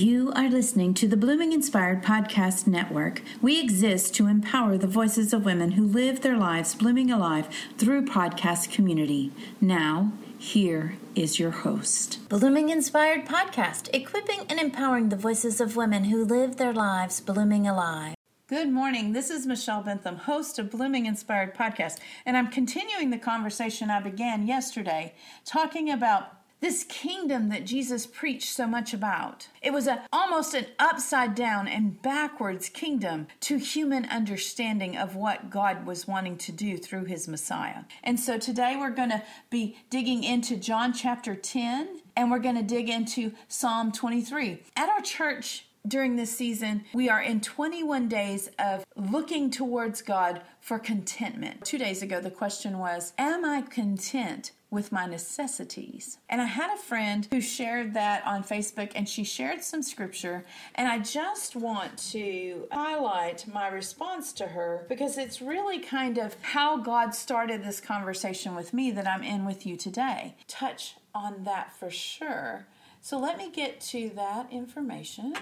You are listening to the Blooming Inspired Podcast Network. We exist to empower the voices of women who live their lives blooming alive through podcast community. Now, here is your host. Blooming Inspired Podcast, equipping and empowering the voices of women who live their lives blooming alive. Good morning. This is Michelle Bentham, host of Blooming Inspired Podcast, and I'm continuing the conversation I began yesterday talking about this kingdom that Jesus preached so much about. It was a almost an upside down and backwards kingdom to human understanding of what God was wanting to do through his Messiah. And so today we're going to be digging into John chapter 10 and we're going to dig into Psalm 23. At our church during this season, we are in 21 days of looking towards God for contentment. Two days ago, the question was Am I content with my necessities. And I had a friend who shared that on Facebook and she shared some scripture. And I just want to highlight my response to her because it's really kind of how God started this conversation with me that I'm in with you today. Touch on that for sure. So let me get to that information.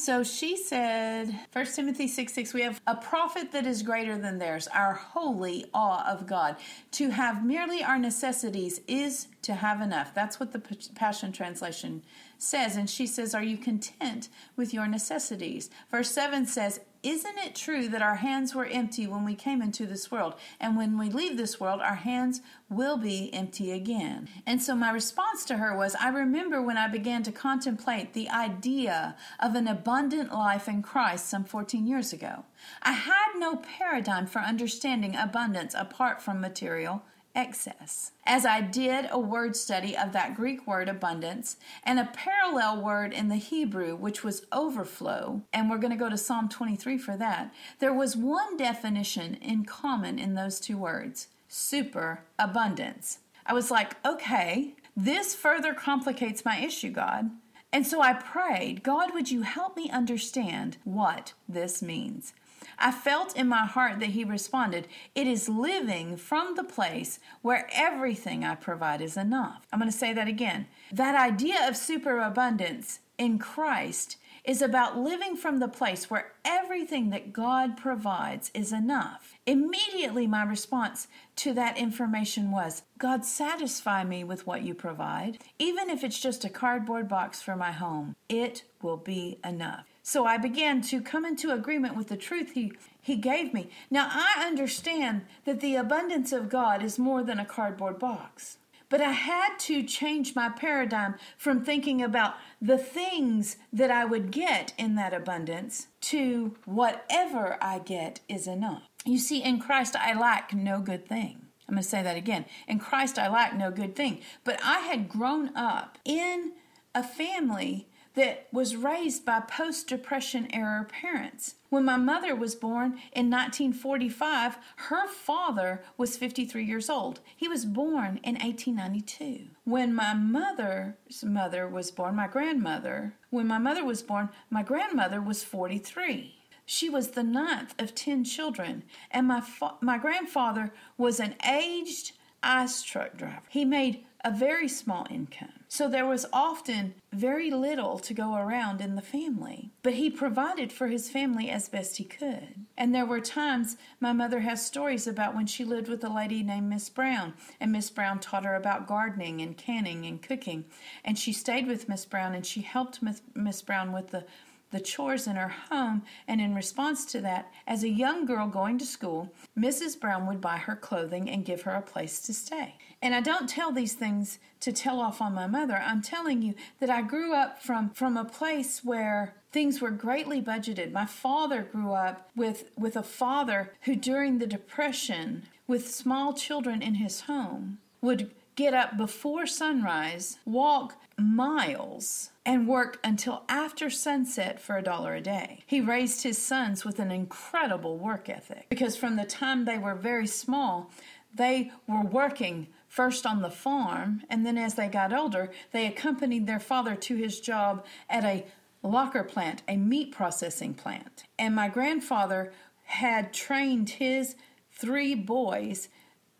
So she said, 1 Timothy 6 6, we have a profit that is greater than theirs, our holy awe of God. To have merely our necessities is to have enough. That's what the Passion Translation says. And she says, Are you content with your necessities? Verse 7 says, isn't it true that our hands were empty when we came into this world? And when we leave this world, our hands will be empty again. And so my response to her was I remember when I began to contemplate the idea of an abundant life in Christ some 14 years ago. I had no paradigm for understanding abundance apart from material excess. As I did a word study of that Greek word abundance and a parallel word in the Hebrew, which was overflow, and we're going to go to Psalm 23 for that, there was one definition in common in those two words super abundance. I was like, okay, this further complicates my issue, God. And so I prayed, God, would you help me understand what this means? I felt in my heart that he responded, It is living from the place where everything I provide is enough. I'm going to say that again. That idea of superabundance in Christ is about living from the place where everything that God provides is enough. Immediately, my response to that information was God, satisfy me with what you provide. Even if it's just a cardboard box for my home, it will be enough. So I began to come into agreement with the truth he, he gave me. Now I understand that the abundance of God is more than a cardboard box. But I had to change my paradigm from thinking about the things that I would get in that abundance to whatever I get is enough. You see, in Christ I lack no good thing. I'm going to say that again. In Christ I lack no good thing. But I had grown up in a family that was raised by post Depression era parents. When my mother was born in 1945, her father was 53 years old. He was born in 1892. When my mother's mother was born, my grandmother, when my mother was born, my grandmother was 43. She was the ninth of 10 children, and my, fa- my grandfather was an aged ice truck driver. He made a very small income. So there was often very little to go around in the family. But he provided for his family as best he could. And there were times my mother has stories about when she lived with a lady named Miss Brown, and Miss Brown taught her about gardening and canning and cooking. And she stayed with Miss Brown and she helped Miss Brown with the the chores in her home, and in response to that, as a young girl going to school, Mrs. Brown would buy her clothing and give her a place to stay. And I don't tell these things to tell off on my mother. I'm telling you that I grew up from, from a place where things were greatly budgeted. My father grew up with, with a father who, during the Depression, with small children in his home, would get up before sunrise, walk miles, and work until after sunset for a dollar a day. He raised his sons with an incredible work ethic because from the time they were very small, they were working first on the farm, and then as they got older, they accompanied their father to his job at a locker plant, a meat processing plant. And my grandfather had trained his three boys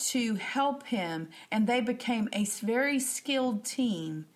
to help him, and they became a very skilled team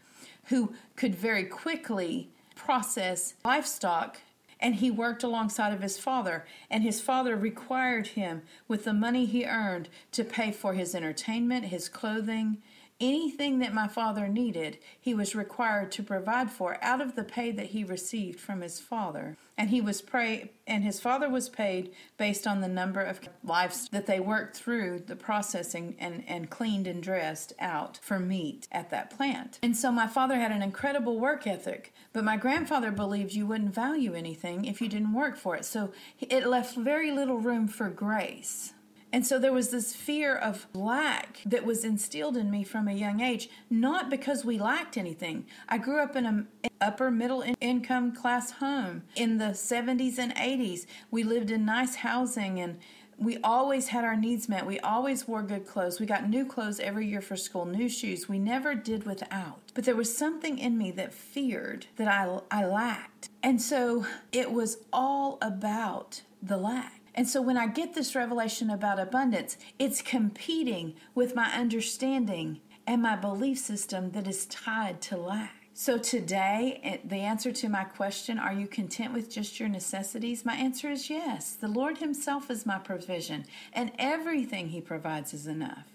who could very quickly process livestock and he worked alongside of his father and his father required him with the money he earned to pay for his entertainment his clothing anything that my father needed he was required to provide for out of the pay that he received from his father and he was pray and his father was paid based on the number of lives that they worked through the processing and, and cleaned and dressed out for meat at that plant. And so my father had an incredible work ethic, but my grandfather believed you wouldn't value anything if you didn't work for it. So it left very little room for grace. And so there was this fear of lack that was instilled in me from a young age, not because we lacked anything. I grew up in an upper middle income class home in the 70s and 80s. We lived in nice housing and we always had our needs met. We always wore good clothes. We got new clothes every year for school, new shoes. We never did without. But there was something in me that feared that I, I lacked. And so it was all about the lack. And so when I get this revelation about abundance, it's competing with my understanding and my belief system that is tied to lack. So today, eh, the answer to my question, are you content with just your necessities? My answer is yes. The Lord Himself is my provision, and everything He provides is enough.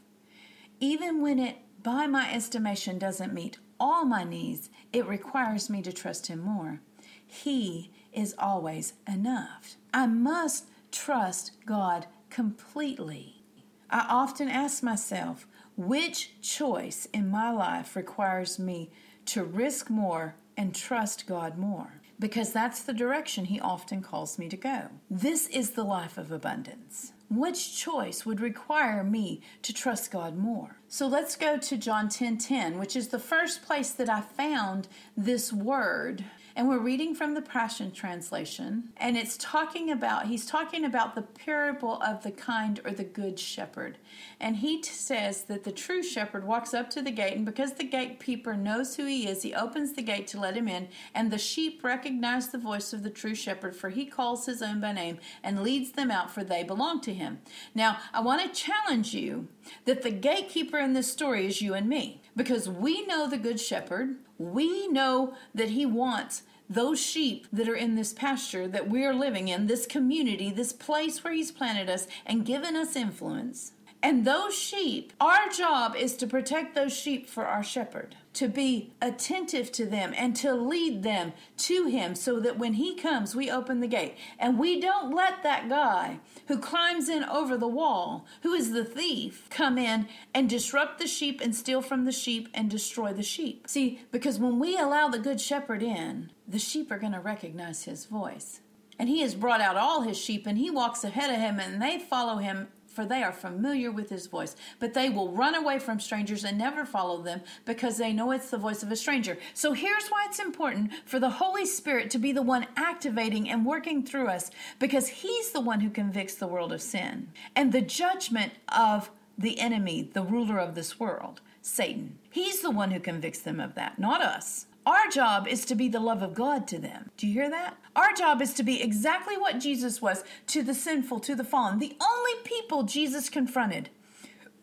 Even when it, by my estimation, doesn't meet all my needs, it requires me to trust Him more. He is always enough. I must trust God completely. I often ask myself, which choice in my life requires me to risk more and trust God more? Because that's the direction He often calls me to go. This is the life of abundance. Which choice would require me to trust God more? So let's go to John 10 10, which is the first place that I found this word and we're reading from the Passion Translation, and it's talking about, he's talking about the parable of the kind or the good shepherd. And he t- says that the true shepherd walks up to the gate, and because the gatekeeper knows who he is, he opens the gate to let him in, and the sheep recognize the voice of the true shepherd, for he calls his own by name and leads them out, for they belong to him. Now, I want to challenge you that the gatekeeper in this story is you and me, because we know the good shepherd. We know that he wants those sheep that are in this pasture that we're living in, this community, this place where He's planted us and given us influence. And those sheep, our job is to protect those sheep for our shepherd, to be attentive to them and to lead them to him so that when he comes, we open the gate. And we don't let that guy who climbs in over the wall, who is the thief, come in and disrupt the sheep and steal from the sheep and destroy the sheep. See, because when we allow the good shepherd in, the sheep are going to recognize his voice. And he has brought out all his sheep, and he walks ahead of him, and they follow him for they are familiar with his voice. But they will run away from strangers and never follow them because they know it's the voice of a stranger. So here's why it's important for the Holy Spirit to be the one activating and working through us because he's the one who convicts the world of sin and the judgment of the enemy, the ruler of this world, Satan. He's the one who convicts them of that, not us. Our job is to be the love of God to them. Do you hear that? Our job is to be exactly what Jesus was to the sinful, to the fallen. The only people Jesus confronted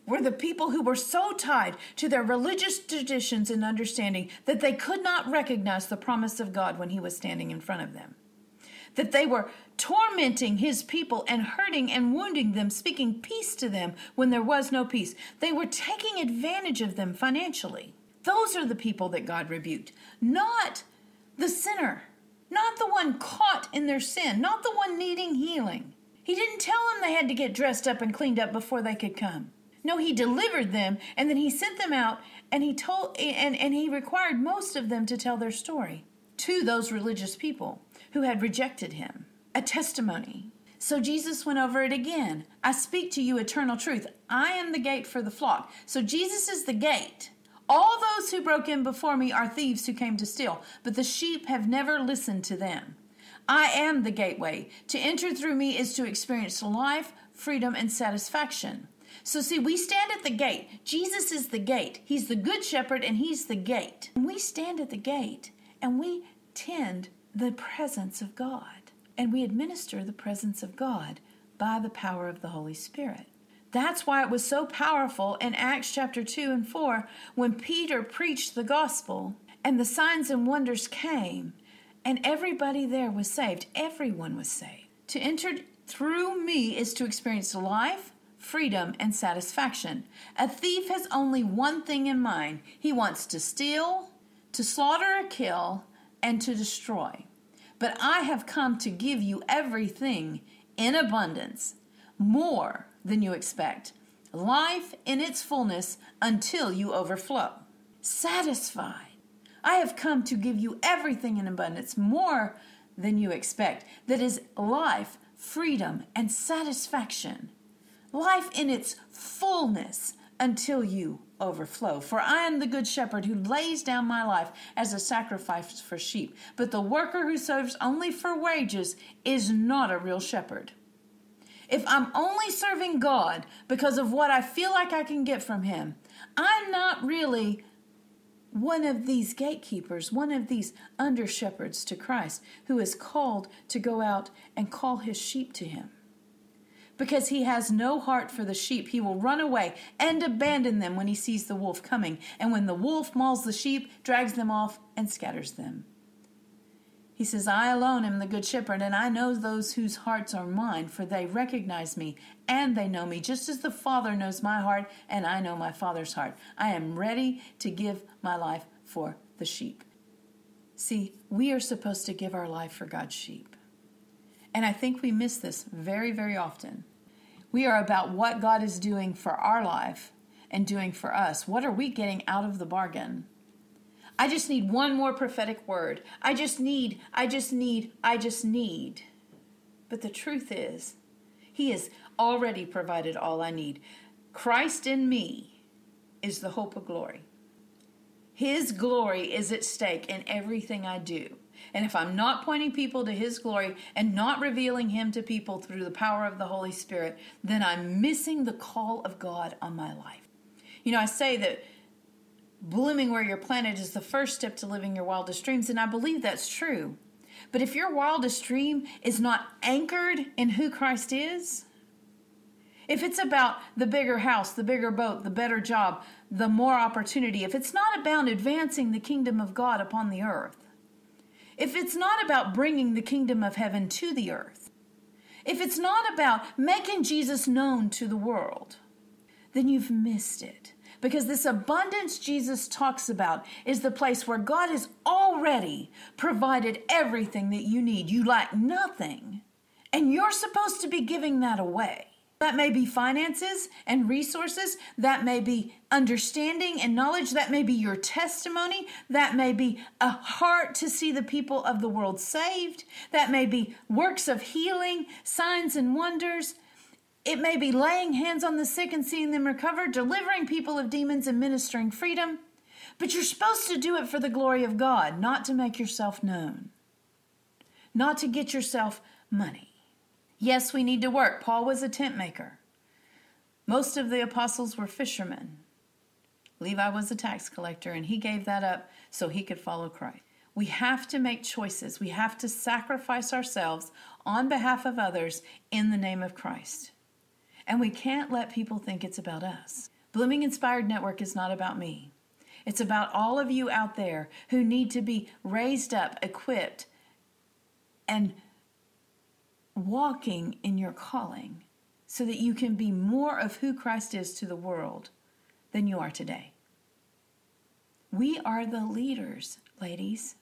were the people who were so tied to their religious traditions and understanding that they could not recognize the promise of God when he was standing in front of them. That they were tormenting his people and hurting and wounding them, speaking peace to them when there was no peace. They were taking advantage of them financially. Those are the people that God rebuked, not the sinner, not the one caught in their sin, not the one needing healing. He didn't tell them they had to get dressed up and cleaned up before they could come. No, he delivered them and then he sent them out and he told and, and he required most of them to tell their story to those religious people who had rejected him. A testimony. So Jesus went over it again. I speak to you eternal truth. I am the gate for the flock. So Jesus is the gate. All those who broke in before me are thieves who came to steal, but the sheep have never listened to them. I am the gateway. To enter through me is to experience life, freedom, and satisfaction. So, see, we stand at the gate. Jesus is the gate. He's the good shepherd, and He's the gate. And we stand at the gate and we tend the presence of God, and we administer the presence of God by the power of the Holy Spirit. That's why it was so powerful in Acts chapter 2 and 4 when Peter preached the gospel and the signs and wonders came And everybody there was saved. Everyone was saved. To enter through me is to experience life, freedom, and satisfaction. A thief has only one thing in mind he wants to steal, to slaughter or kill, and to destroy. But I have come to give you everything in abundance, more than you expect, life in its fullness until you overflow. Satisfied. I have come to give you everything in abundance, more than you expect. That is life, freedom, and satisfaction. Life in its fullness until you overflow. For I am the good shepherd who lays down my life as a sacrifice for sheep. But the worker who serves only for wages is not a real shepherd. If I'm only serving God because of what I feel like I can get from Him, I'm not really one of these gatekeepers, one of these under shepherds to Christ, who is called to go out and call his sheep to him because he has no heart for the sheep. He will run away and abandon them when he sees the wolf coming. And when the wolf mauls the sheep, drags them off, and scatters them. He says, I alone am the good shepherd, and I know those whose hearts are mine, for they recognize me, and they know me, just as the Father knows my heart, and I know my Father's heart. I am ready to give my life for the sheep. See, we are supposed to give our life for God's sheep. And I think we miss this very, very often. We are about what God is doing for our life and doing for us. What are we getting out of the bargain? I just need one more prophetic word. I just need, I just need, I just need. But the truth is, He has already provided all I need. Christ in me is the hope of glory. His glory is at stake in everything I do. And if I'm not pointing people to His glory and not revealing Him to people through the power of the Holy Spirit, then I'm missing the call of God on my life. You know, I say that blooming where you're planted is the first step to living your wildest dreams, and I believe that's true. But if your wildest dream is not anchored in who Christ is, if it's about the bigger house, the bigger boat, the better job, the more opportunity, if it's not about advancing the kingdom of God upon the earth, if it's not about bringing the kingdom of heaven to the earth, if it's not about making Jesus known to the world, then you've missed it. Because this abundance Jesus talks about is the place where God has already provided everything that you need. You lack nothing, and you're supposed to be giving that away. That may be finances and resources. That may be understanding and knowledge. That may be your testimony. That may be a heart to see the people of the world saved. That may be works of healing, signs and wonders. It may be laying hands on the sick and seeing them recover, delivering people of demons and ministering freedom. But you're supposed to do it for the glory of God, not to make yourself known, not to get yourself money. Yes, we need to work. Paul was a tent maker. Most of the apostles were fishermen. Levi was a tax collector, and he gave that up so he could follow Christ. We have to make choices. We have to sacrifice ourselves on behalf of others in the name of Christ. And we can't let people think it's about us. Blooming Inspired Network is not about me. It's about all of you out there who need to be raised up, equipped, and walking in your calling so that you can be more of who Christ is to the world than you are today. We are the leaders, ladies.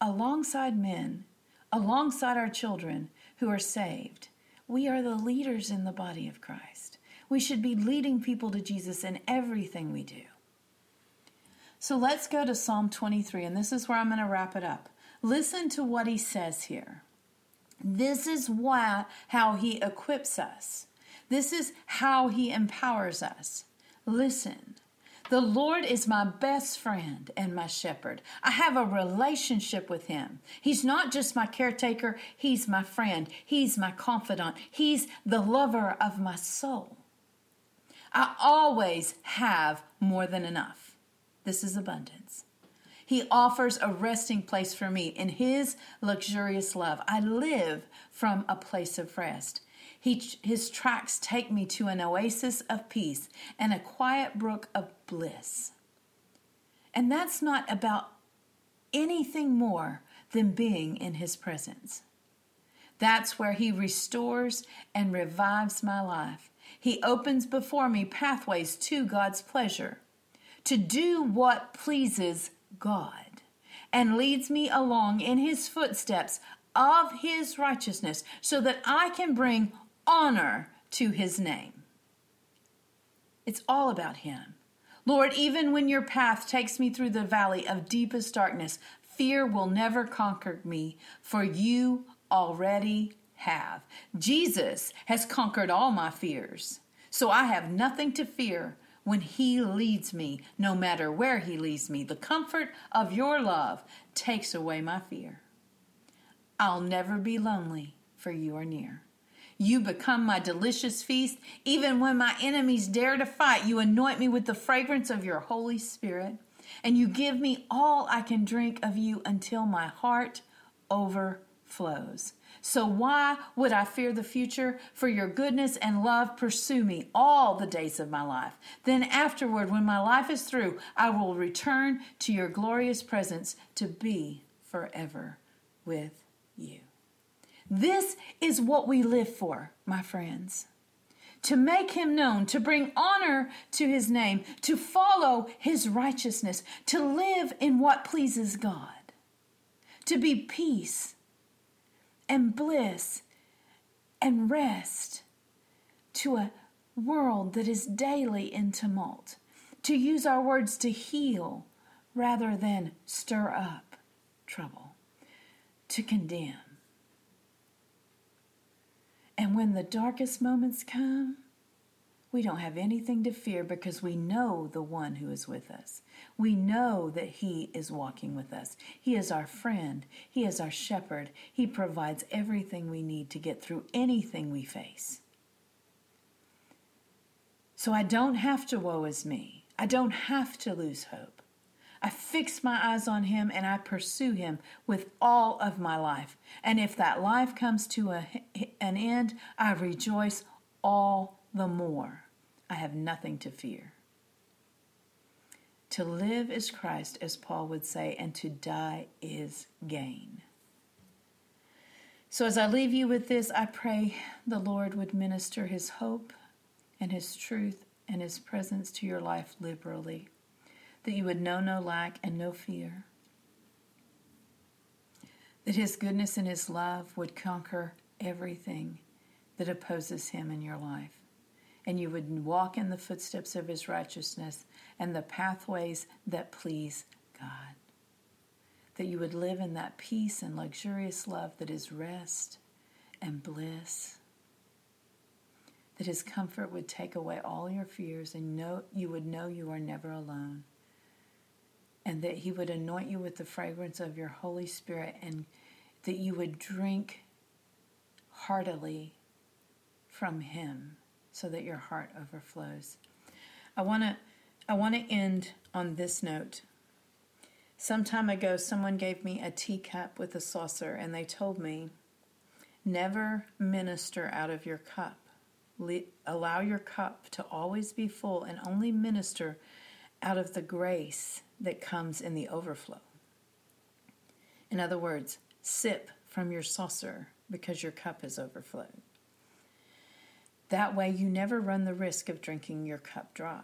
Alongside men, alongside our children who are saved, we are the leaders in the body of Christ. We should be leading people to Jesus in everything we do. So let's go to Psalm 23, and this is where I'm going to wrap it up. Listen to what he says here. This is why how he equips us. This is how he empowers us. Listen. The Lord is my best friend and my shepherd. I have a relationship with him. He's not just my caretaker, he's my friend, he's my confidant, he's the lover of my soul. I always have more than enough. This is abundance. He offers a resting place for me in His luxurious love. I live from a place of rest. He, his tracks take me to an oasis of peace and a quiet brook of bliss. And that's not about anything more than being in his presence. That's where he restores and revives my life. He opens before me pathways to God's pleasure, to do what pleases God, and leads me along in his footsteps of his righteousness so that I can bring honor to his name. It's all about him. Lord, even when your path takes me through the valley of deepest darkness, fear will never conquer me, for you already have. Jesus has conquered all my fears, so I have nothing to fear when He leads me, no matter where He leads me. The comfort of your love takes away my fear. I'll never be lonely, for you are near. You become my delicious feast. Even when my enemies dare to fight, you anoint me with the fragrance of your Holy Spirit, and you give me all I can drink of you until my heart overflows. So why would I fear the future? For your goodness and love pursue me all the days of my life. Then afterward, when my life is through, I will return to your glorious presence to be forever with you. This is what we live for, my friends. To make him known, to bring honor to his name, to follow his righteousness, to live in what pleases God, to be peace and bliss and rest to a world that is daily in tumult, to use our words to heal rather than stir up trouble, to condemn and when the darkest moments come, we don't have anything to fear because we know the one who is with us. We know that he is walking with us. He is our friend. He is our shepherd. He provides everything we need to get through anything we face. So I don't have to woe is me. I don't have to lose hope. I fix my eyes on him and I pursue him with all of my life. And if that life comes to a, an end, I rejoice all the more. I have nothing to fear. To live is Christ, as Paul would say, and to die is gain. So, as I leave you with this, I pray the Lord would minister his hope and his truth and his presence to your life liberally that you would know no lack and no fear, that His goodness and His love would conquer everything that opposes Him in your life, and you would walk in the footsteps of His righteousness and the pathways that please God. That you would live in that peace and luxurious love that is rest and bliss. That his comfort would take away all your fears and know you would know you are never alone and that He would anoint you with the fragrance of your Holy Spirit, and that you would drink heartily from Him so that your heart overflows. I want to I want to end on this note. Some time ago, someone gave me a teacup with a saucer, and they told me, never minister out of your cup. Le- allow your cup to always be full and only minister out of the grace that comes in the overflow. In other words, sip from your saucer because your cup has overflowed. That way, you never run the risk of drinking your cup dry.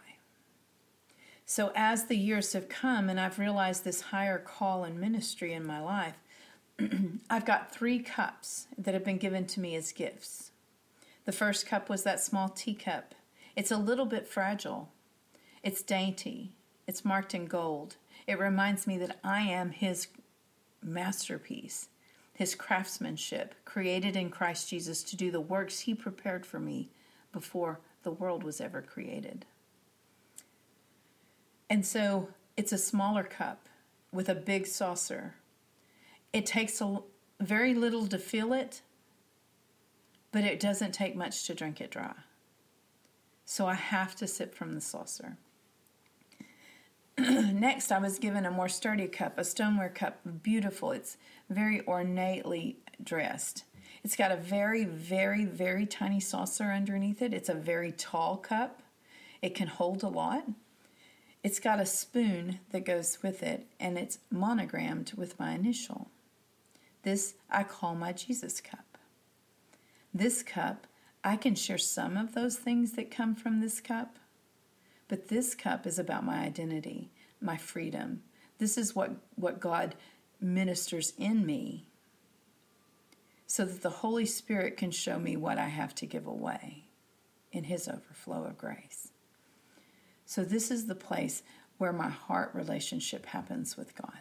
So, as the years have come and I've realized this higher call and ministry in my life, I've got three cups that have been given to me as gifts. The first cup was that small teacup. It's a little bit fragile, it's dainty, it's marked in gold. It reminds me that I am His masterpiece, His craftsmanship, created in Christ Jesus to do the works He prepared for me before the world was ever created. And so it's a smaller cup with a big saucer. It takes a, very little to fill it, but it doesn't take much to drink it dry. So I have to sip from the saucer. Next, I was given a more sturdy cup, a stoneware cup, beautiful. It's very ornately dressed. It's got a very, very, very tiny saucer underneath it. It's a very tall cup. It can hold a lot. It's got a spoon that goes with it, and it's monogrammed with my initial. This I call my Jesus cup. This cup, I can share some of those things that come from this cup, but this cup is about my identity, my freedom. This is what, what God ministers in me so that the Holy Spirit can show me what I have to give away in His overflow of grace. So, this is the place where my heart relationship happens with God.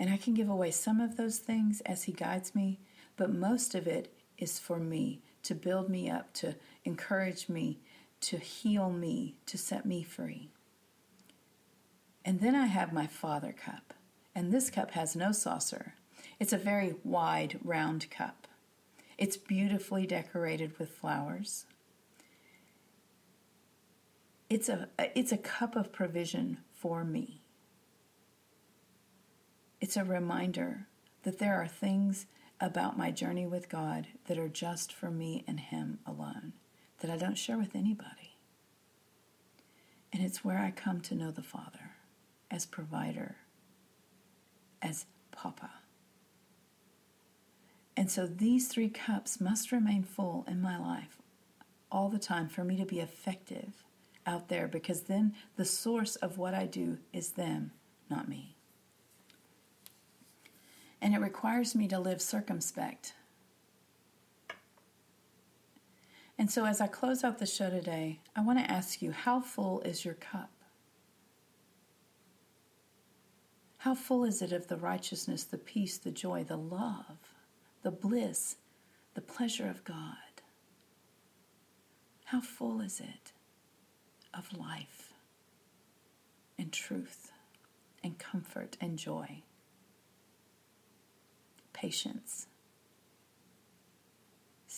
And I can give away some of those things as He guides me, but most of it is for me to build me up, to encourage me, to heal me, to set me free. And then I have my Father cup, and this cup has no saucer. It's a very wide, round cup. It's beautifully decorated with flowers. It's a, it's a cup of provision for me. It's a reminder that there are things about my journey with God that are just for me and Him alone, that I don't share with anybody. And it's where I come to know the Father as provider, as Papa. And so these three cups must remain full in my life all the time for me to be effective out there because then the source of what I do is them, not me. And it requires me to live circumspect. And so, as I close out the show today, I want to ask you how full is your cup? How full is it of the righteousness, the peace, the joy, the love? the bliss, the pleasure of God. How full is it of life and truth and comfort and joy, patience,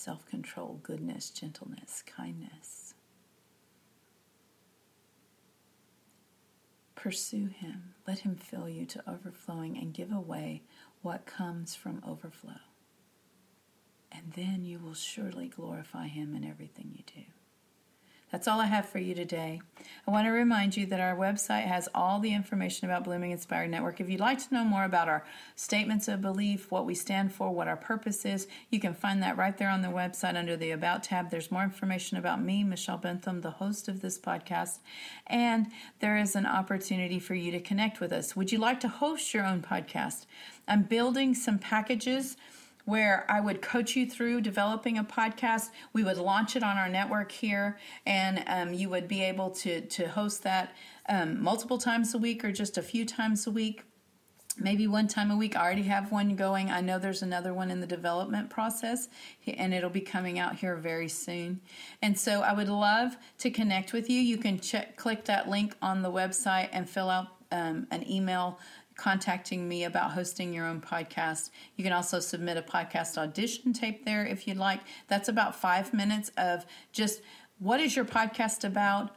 self control, goodness, gentleness, kindness. Pursue Him. Let Him fill you to overflowing and give away what comes from overflow and then you will surely glorify Him in everything you do. That's all I have for you today. I want to remind you that our website has all the information about Blooming Inspired Network. If you'd like to know more about our statements of belief, what we stand for, what our purpose is, you can find that right there on the website under the About tab. There's more information about me, Michelle Bentham, the host of this podcast, and there is an opportunity for you to connect with us. Would you like to host your own podcast? I'm building some packages where I would coach you through developing a podcast. We would launch it on our network here, and um, you would be able to to host that um, multiple times a week or just a few times a week. Maybe one time a week. I already have one going. I know there's another one in the development process, and it'll be coming out here very soon. And so I would love to connect with you. You can check, click that link on the website and fill out um, an email contacting me about hosting your own podcast. You can also submit a podcast audition tape there if you'd like. That's about five minutes of just what is your podcast about?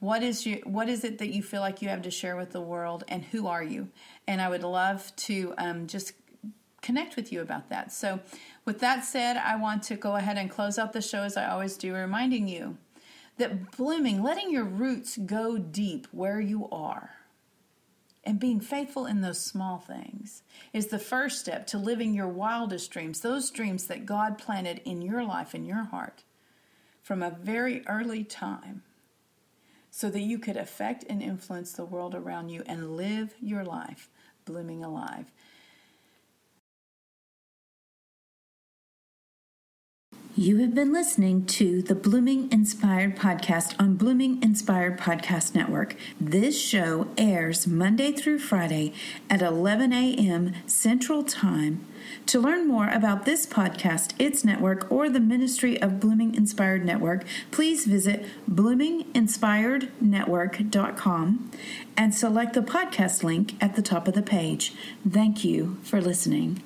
What is your what is it that you feel like you have to share with the world, and who are you? And I would love to um, just connect with you about that. So, with that said, I want to go ahead and close out the show as I always do, reminding you that blooming, letting your roots go deep where you are and being faithful in those small things is the first step to living your wildest dreams, those dreams that God planted in your life, in your heart, from a very early time, so that you could affect and influence the world around you and live your life blooming alive. You have been listening to the Blooming Inspired podcast on Blooming Inspired Podcast Network. This show airs Monday through Friday at 11 a.m. Central Time. To learn more about this podcast, its network, or the ministry of Blooming Inspired Network, please visit bloominginspirednetwork.com and select the podcast link at the top of the page. Thank you for listening.